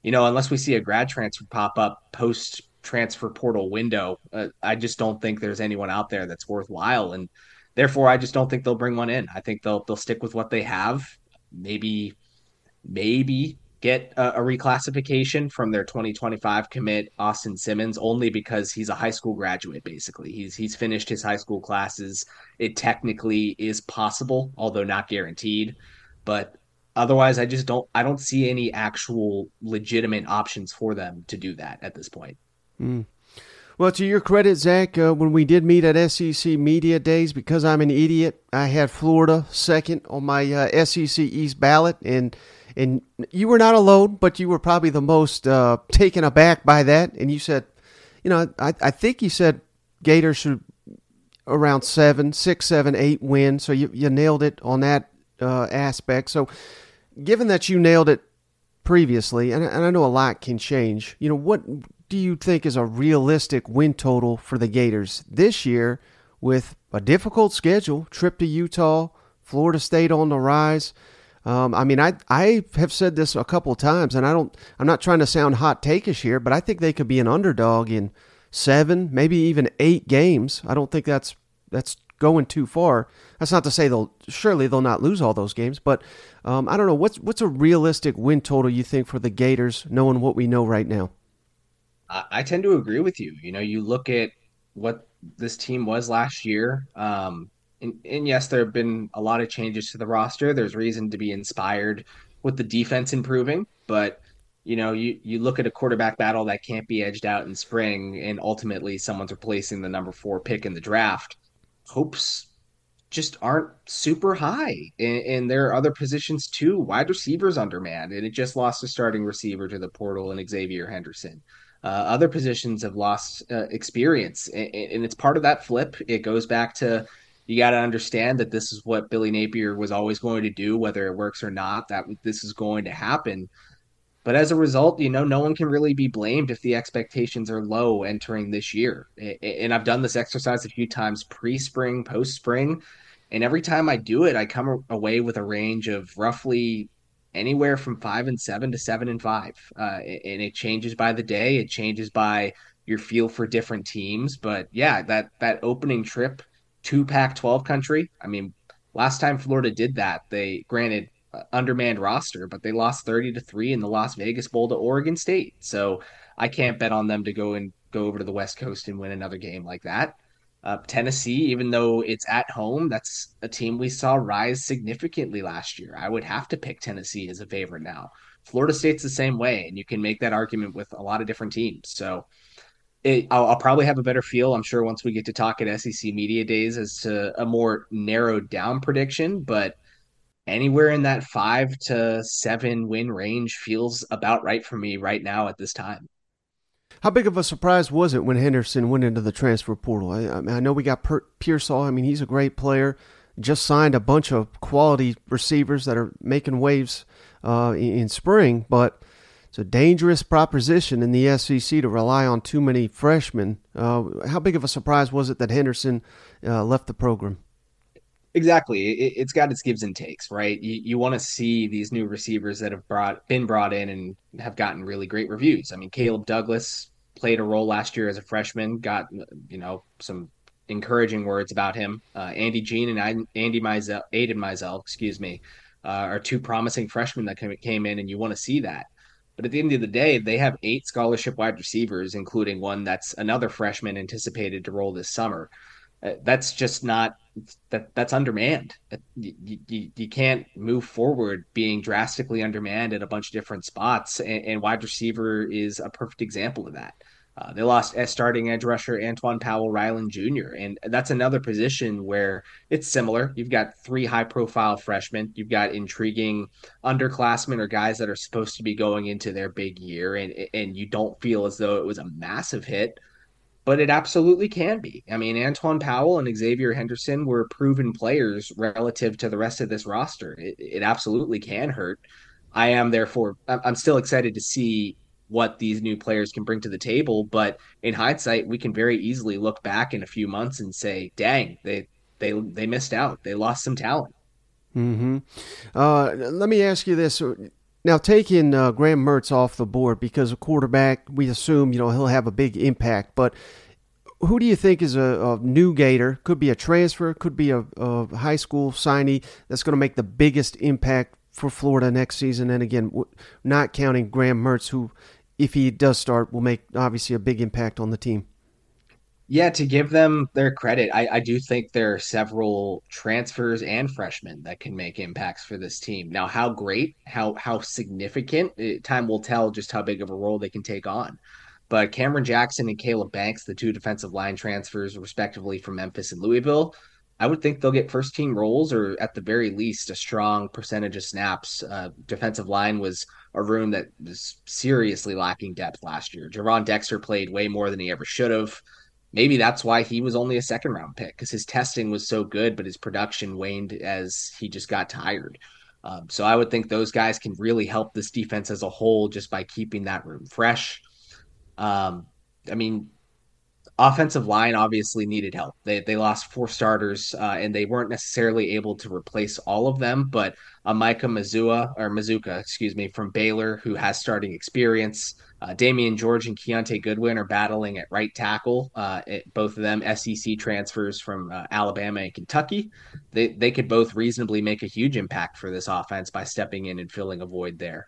you know, unless we see a grad transfer pop up post transfer portal window, uh, I just don't think there's anyone out there that's worthwhile. And therefore, I just don't think they'll bring one in. I think they'll they'll stick with what they have. Maybe, maybe get a, a, reclassification from their 2025 commit Austin Simmons only because he's a high school graduate basically. He's he's finished his high school classes. It technically is possible, although not guaranteed, but otherwise I just don't I don't see any actual legitimate options for them to do that at this point.
Mm. Well, to your credit, Zach, uh, when we did meet at SEC Media Days, because I'm an idiot, I had Florida second on my uh, SEC East ballot, and and you were not alone, but you were probably the most uh, taken aback by that. And you said, you know, I, I think you said Gators should around seven, six, seven, eight win. So you, you nailed it on that uh, aspect. So given that you nailed it previously, and, and I know a lot can change, you know, what do you think is a realistic win total for the Gators this year with a difficult schedule, trip to Utah, Florida State on the rise? Um, I mean, I I have said this a couple of times, and I don't. I'm not trying to sound hot takeish here, but I think they could be an underdog in seven, maybe even eight games. I don't think that's that's going too far. That's not to say they'll surely they'll not lose all those games, but um, I don't know what's what's a realistic win total you think for the Gators, knowing what we know right now.
I, I tend to agree with you. You know, you look at what this team was last year. Um, and, and yes, there have been a lot of changes to the roster. There's reason to be inspired with the defense improving, but you know, you you look at a quarterback battle that can't be edged out in spring, and ultimately someone's replacing the number four pick in the draft. Hopes just aren't super high, and, and there are other positions too. Wide receivers undermanned, and it just lost a starting receiver to the portal and Xzavier Henderson. Uh, other positions have lost uh, experience, and, and it's part of that flip. It goes back to you got to understand that this is what Billy Napier was always going to do, whether it works or not, that this is going to happen. But as a result, you know, no one can really be blamed if the expectations are low entering this year. And I've done this exercise a few times pre spring, post spring. And every time I do it, I come away with a range of roughly anywhere from five and seven to seven and five. Uh, and it changes by the day, it changes by your feel for different teams. But yeah, that, that opening trip to Pac 12 country. I mean, last time Florida did that, they granted undermanned roster, but they lost 30 to 3 in the Las Vegas Bowl to Oregon State. So I can't bet on them to go and go over to the West Coast and win another game like that. Uh, Tennessee, even though it's at home, that's a team we saw rise significantly last year. I would have to pick Tennessee as a favorite now. Florida State's the same way, and you can make that argument with a lot of different teams. So it, I'll, I'll, probably have a better feel, I'm sure, once we get to talk at SEC Media Days as to a more narrowed down prediction. But anywhere in that five to seven win range feels about right for me right now at this time.
How big of a surprise was it when Henderson went into the transfer portal? I, I, mean, I know we got per- Pearsall. I mean, he's a great player. Just signed a bunch of quality receivers that are making waves uh, in, in spring, but it's a dangerous proposition in the SEC to rely on too many freshmen. Uh, how big of a surprise was it that Henderson uh, left the program?
Exactly. It, has got its gives and takes, right? You, you want to see these new receivers that have brought been brought in and have gotten really great reviews. I mean, Caleb Douglas played a role last year as a freshman, got you know some encouraging words about him. Uh, Andy Jean and Andy Mizell, Aidan Mizell, excuse me, uh, are two promising freshmen that came in, and you want to see that. But at the end of the day, they have eight scholarship wide receivers, including one that's another freshman anticipated to roll this summer. Uh, that's just not that that's undermanned. Uh, you, you, you, can't move forward being drastically undermanned at a bunch of different spots, and, and wide receiver is a perfect example of that. Uh, they lost as starting edge rusher Antwaun Powell-Ryland Jr., and that's another position where it's similar. You've got three high profile freshmen, you've got intriguing underclassmen or guys that are supposed to be going into their big year, and, and you don't feel as though it was a massive hit, but it absolutely can be. I mean, Antoine Powell and Xzavier Henderson were proven players relative to the rest of this roster. It, it absolutely can hurt. I am therefore, I'm still excited to see what these new players can bring to the table. But in hindsight, we can very easily look back in a few months and say, "Dang, they they they missed out. They lost some talent."
Hmm. Uh, let me ask you this: Now, taking uh, Graham Mertz off the board because a quarterback, we assume you know he'll have a big impact, but who do you think is a, a, new Gator? Could be a transfer, could be a, a high school signee that's going to make the biggest impact for Florida next season. And again, not counting Graham Mertz, who, if he does start, will make obviously a big impact on the team.
Yeah, to give them their credit, I, I do think there are several transfers and freshmen that can make impacts for this team. Now, how great, how how significant, eh, time will tell just how big of a role they can take on. But Cameron Jackson and Caleb Banks, the two defensive line transfers, respectively from Memphis and Louisville, I would think they'll get first team roles or at the very least a strong percentage of snaps. Uh, defensive line was a room that was seriously lacking depth last year. Gervon Dexter played way more than he ever should have. Maybe that's why he was only a second round pick because his testing was so good, but his production waned as he just got tired. Um, so I would think those guys can really help this defense as a whole just by keeping that room fresh. Um, I mean, offensive line obviously needed help. They they lost four starters uh, and they weren't necessarily able to replace all of them. But uh, Micah Mazua or Mazzccua, excuse me, from Baylor, who has starting experience. Uh, Damieon George and Keontae Goodwin are battling at right tackle. Uh, it, both of them SEC transfers from uh, Alabama and Kentucky. They they could both reasonably make a huge impact for this offense by stepping in and filling a void there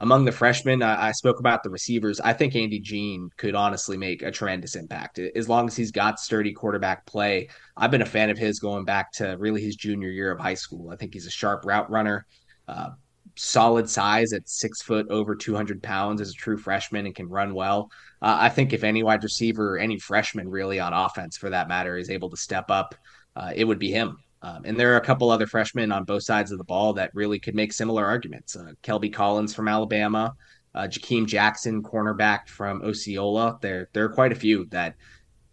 among the freshmen, I, I, spoke about the receivers. I think Andy Jean could honestly make a tremendous impact as long as he's got sturdy quarterback play. I've been a fan of his going back to really his junior year of high school. I think he's a sharp route runner, uh, solid size at six foot, over 200 pounds as a true freshman and can run well. Uh, I think if any wide receiver, any freshman really on offense for that matter, is able to step up, uh, it would be him. Um, and there are a couple other freshmen on both sides of the ball that really could make similar arguments. Uh, Kelby Collins from Alabama, uh, Jakeem Jackson, cornerback from Osceola. There, there are quite a few that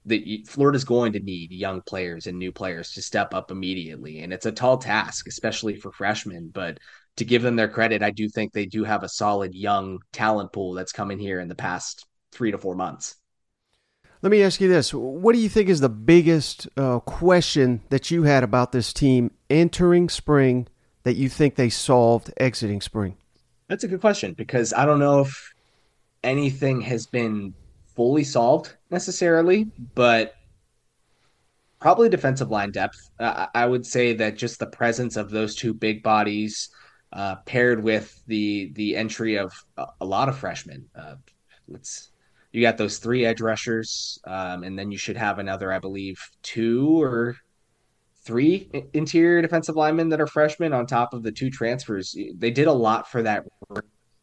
that Florida's going to need young players and new players to step up immediately, and it's a tall task, especially for freshmen. But to give them their credit, I do think they do have a solid young talent pool that's coming here in the past three to four months.
Let me ask you this: What do you think is the biggest uh, question that you had about this team entering spring that you think they solved exiting spring?
That's a good question because I don't know if anything has been fully solved necessarily, but probably defensive line depth. Uh, I would say that just the presence of those two big bodies, uh, paired with the the entry of a, lot of freshmen. Uh, let's you got those three edge rushers, um, and then you should have another, I believe, two or three interior defensive linemen that are freshmen on top of the two transfers. They did a lot for that.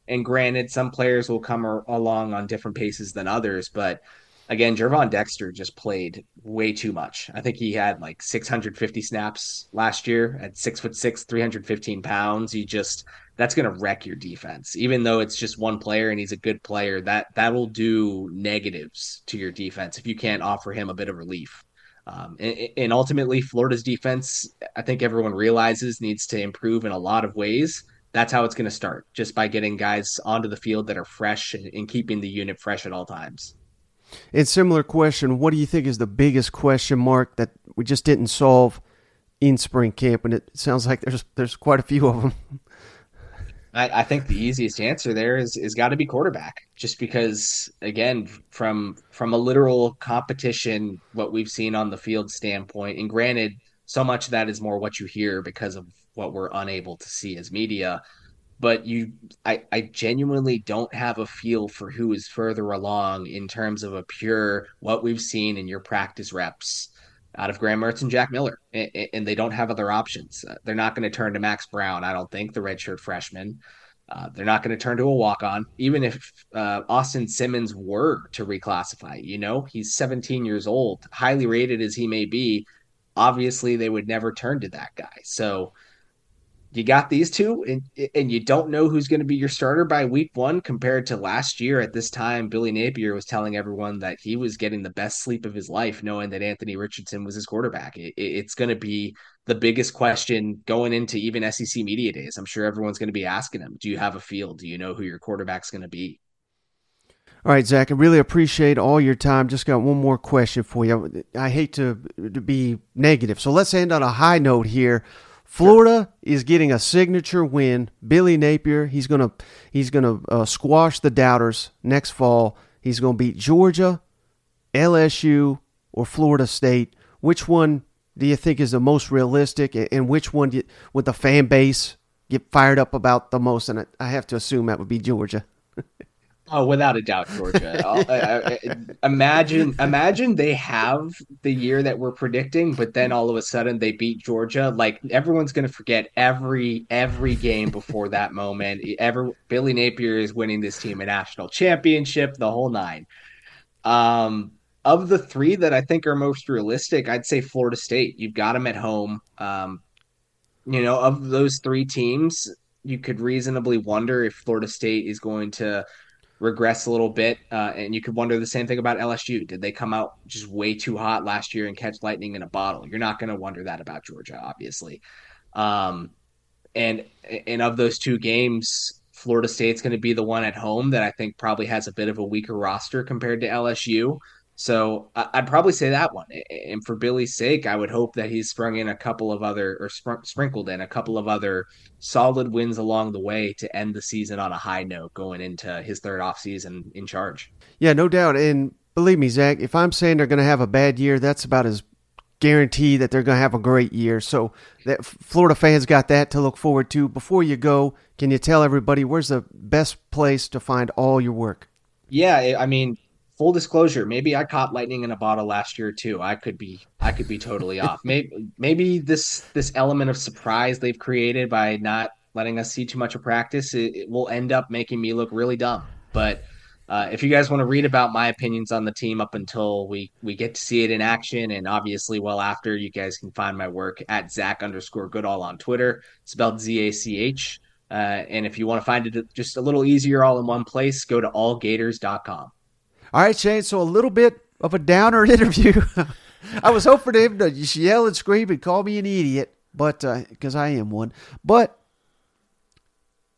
And granted, some players will come along on different paces than others, but again, Gervon Dexter just played way too much. I think he had like 650 snaps last year at six foot six, 315 pounds. He just that's going to wreck your defense. Even though it's just one player and he's a good player, that that will do negatives to your defense if you can't offer him a bit of relief. Um, and, and ultimately, Florida's defense, I think everyone realizes, needs to improve in a lot of ways. That's how it's going to start, just by getting guys onto the field that are fresh and keeping the unit fresh at all times.
And similar question, what do you think is the biggest question mark that we just didn't solve in spring camp? And it sounds like there's there's quite a few of them.
I, I think the easiest answer there is is got to be quarterback, just because again, from from a literal competition, what we've seen on the field standpoint, and granted, so much of that is more what you hear because of what we're unable to see as media but you I, I genuinely don't have a feel for who is further along in terms of a pure what we've seen in your practice reps out of Graham Mertz and Jack Miller, and, they don't have other options. Uh, they're not going to turn to Max Brown, I don't think, the redshirt freshman. Uh, they're not going to turn to a walk on, even if uh, Austin Simmons were to reclassify. You know, he's 17 years old, highly rated as he may be. Obviously, they would never turn to that guy. So, you got these two, and and you don't know who's going to be your starter by week one compared to last year at this time. Billy Napier was telling everyone that he was getting the best sleep of his life, knowing that Anthony Richardson was his quarterback. It, it's going to be the biggest question going into even SEC media days. I'm sure everyone's going to be asking him, "Do you have a feel? Do you know who your quarterback's going to be?"
All right, Zach, I really appreciate all your time. Just got one more question for you. I hate to, to be negative, so let's end on a high note here. Florida is getting a signature win. Billy Napier, he's gonna he's gonna uh, squash the doubters next fall. He's gonna beat Georgia, LSU, or Florida State. Which one do you think is the most realistic, and which one you, would the fan base get fired up about the most? And I have to assume that would be Georgia.
Oh, without a doubt, Georgia. Uh, imagine, imagine they have the year that we're predicting, but then all of a sudden they beat Georgia. Like everyone's going to forget every every game before that moment. Ever Billy Napier is winning this team a national championship, the whole nine. Um, of the three that I think are most realistic, I'd say Florida State. You've got them at home. Um, you know, of those three teams, you could reasonably wonder if Florida State is going to regress a little bit. Uh, and you could wonder the same thing about LSU. Did they come out just way too hot last year and catch lightning in a bottle? You're not going to wonder that about Georgia, obviously. Um, and and of those two games, Florida State's going to be the one at home that I think probably has a bit of a weaker roster compared to LSU. So I'd probably say that one. And for Billy's sake, I would hope that he's sprung in a couple of other or spr- sprinkled in a couple of other solid wins along the way to end the season on a high note going into his third off season in charge.
Yeah, no doubt. And believe me, Zach, if I'm saying they're going to have a bad year, that's about as guarantee that they're going to have a great year. So that Florida fans got that to look forward to. Before you go, can you tell everybody where's the best place to find all your work?
Yeah, I mean, full disclosure, maybe I caught lightning in a bottle last year too. I could be I could be totally off. Maybe maybe this this element of surprise they've created by not letting us see too much of practice, it, it will end up making me look really dumb. But uh, if you guys want to read about my opinions on the team up until we we get to see it in action, and obviously well after, you guys can find my work at Zach underscore Goodall on Twitter, spelled Z A C H. Uh, and if you want to find it just a little easier all in one place, go to allgators.com.
All right, Shane. So a little bit of a downer interview. I was hoping him to yell and scream and call me an idiot, but because uh, I am one. But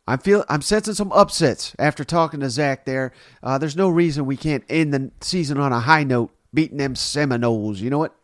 I'm feel I'm sensing some upsets after talking to Zach. There, uh, there's no reason we can't end the season on a high note, beating them Seminoles. You know what?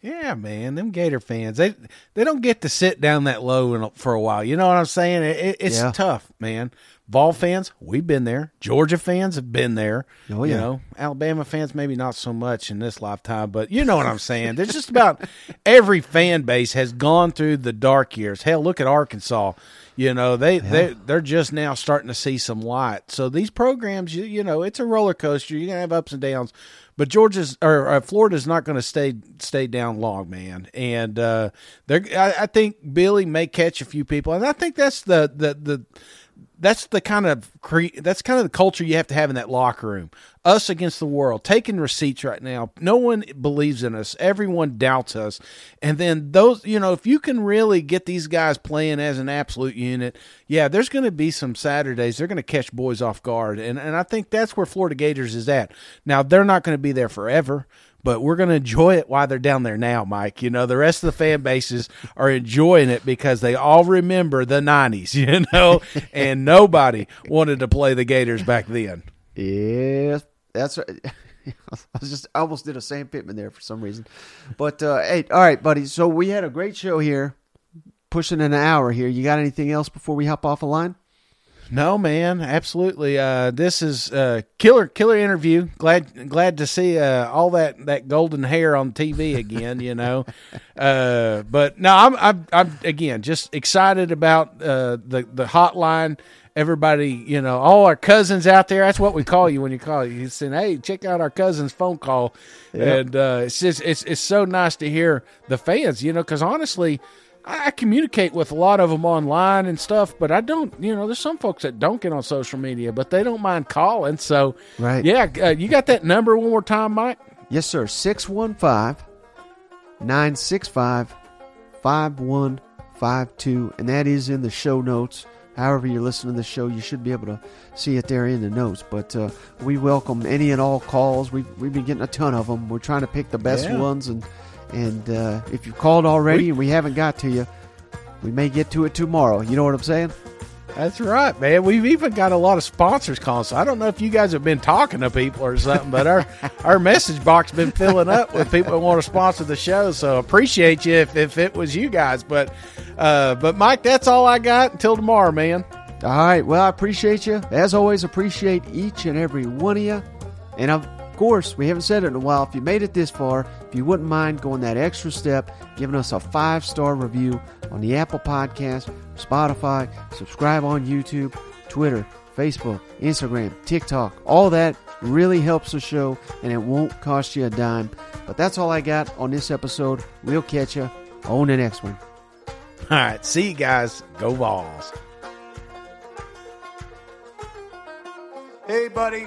Yeah, man, them Gator fans they they don't get to sit down that low for a while. You know what I'm saying? It, it's yeah. tough, man. Vol fans, we've been there. Georgia fans have been there. Oh yeah. You know, Alabama fans maybe not so much in this lifetime, but you know what I'm saying. There's just about every fan base has gone through the dark years. Hell, look at Arkansas. You know, they yeah. they they're just now starting to see some light. So these programs, you, you know, it's a roller coaster. You're gonna have ups and downs, but Georgia's or uh, Florida's not going to stay stay down long, man. And uh, they're I, I think Billy may catch a few people, and I think that's the the the that's the kind of cre- that's kind of the culture you have to have in that locker room. Us against the world, taking receipts right now. No one believes in us. Everyone doubts us. And then those, you know, if you can really get these guys playing as an absolute unit, yeah, there's going to be some Saturdays they're going to catch boys off guard. And and I think that's where Florida Gators is at. Now, they're not going to be there forever but we're going to enjoy it while they're down there now, Mike. You know, the rest of the fan bases are enjoying it because they all remember the 90s, you know, and nobody wanted to play the Gators back then.
Yeah, that's right. I was just I almost did a Sam Pittman there for some reason. But uh, hey, all right, buddy. So we had a great show here, pushing an hour here. You got anything else before we hop off a line?
No, man, absolutely. Uh, this is a killer, killer interview. Glad, glad to see uh, all that, that golden hair on TV again. You know, uh, but no, I'm, I'm, I'm again just excited about uh, the the hotline. Everybody, you know, all our cousins out there. That's what we call you when you call you. You saying, "Hey, check out our cousin's phone call," yep. and uh, it's just it's it's so nice to hear the fans. You know, because honestly I, communicate with a lot of them online and stuff, but I don't. You know, there's some folks that don't get on social media, but they don't mind calling. So,
right,
yeah, uh, you got that number one more time, Mike?
Yes, sir. 615 965 5152. And that is in the show notes. However, you're listening to the show, you should be able to see it there in the notes. But uh, we welcome any and all calls. We've, we've been getting a ton of them. We're trying to pick the best yeah. ones and and uh, if you've called already we, and we haven't got to you, we may get to it tomorrow. You know what I'm saying?
That's right, man. We've even got a lot of sponsors calling. So I don't know if you guys have been talking to people or something, but our our message box been filling up with people who want to sponsor the show. So appreciate you if, if it was you guys. But uh, but Mike, that's all I got until tomorrow, man.
All right. Well, I appreciate you. As always, appreciate each and every one of you. And of course, we haven't said it in a while. If you made it this far, if you wouldn't mind going that extra step, giving us a five star review on the Apple Podcast, Spotify, subscribe on YouTube, Twitter, Facebook, Instagram, TikTok, all that really helps the show and it won't cost you a dime. But that's all I got on this episode. We'll catch you on the next one.
All right. See you guys. Go Vols.
Hey, buddy,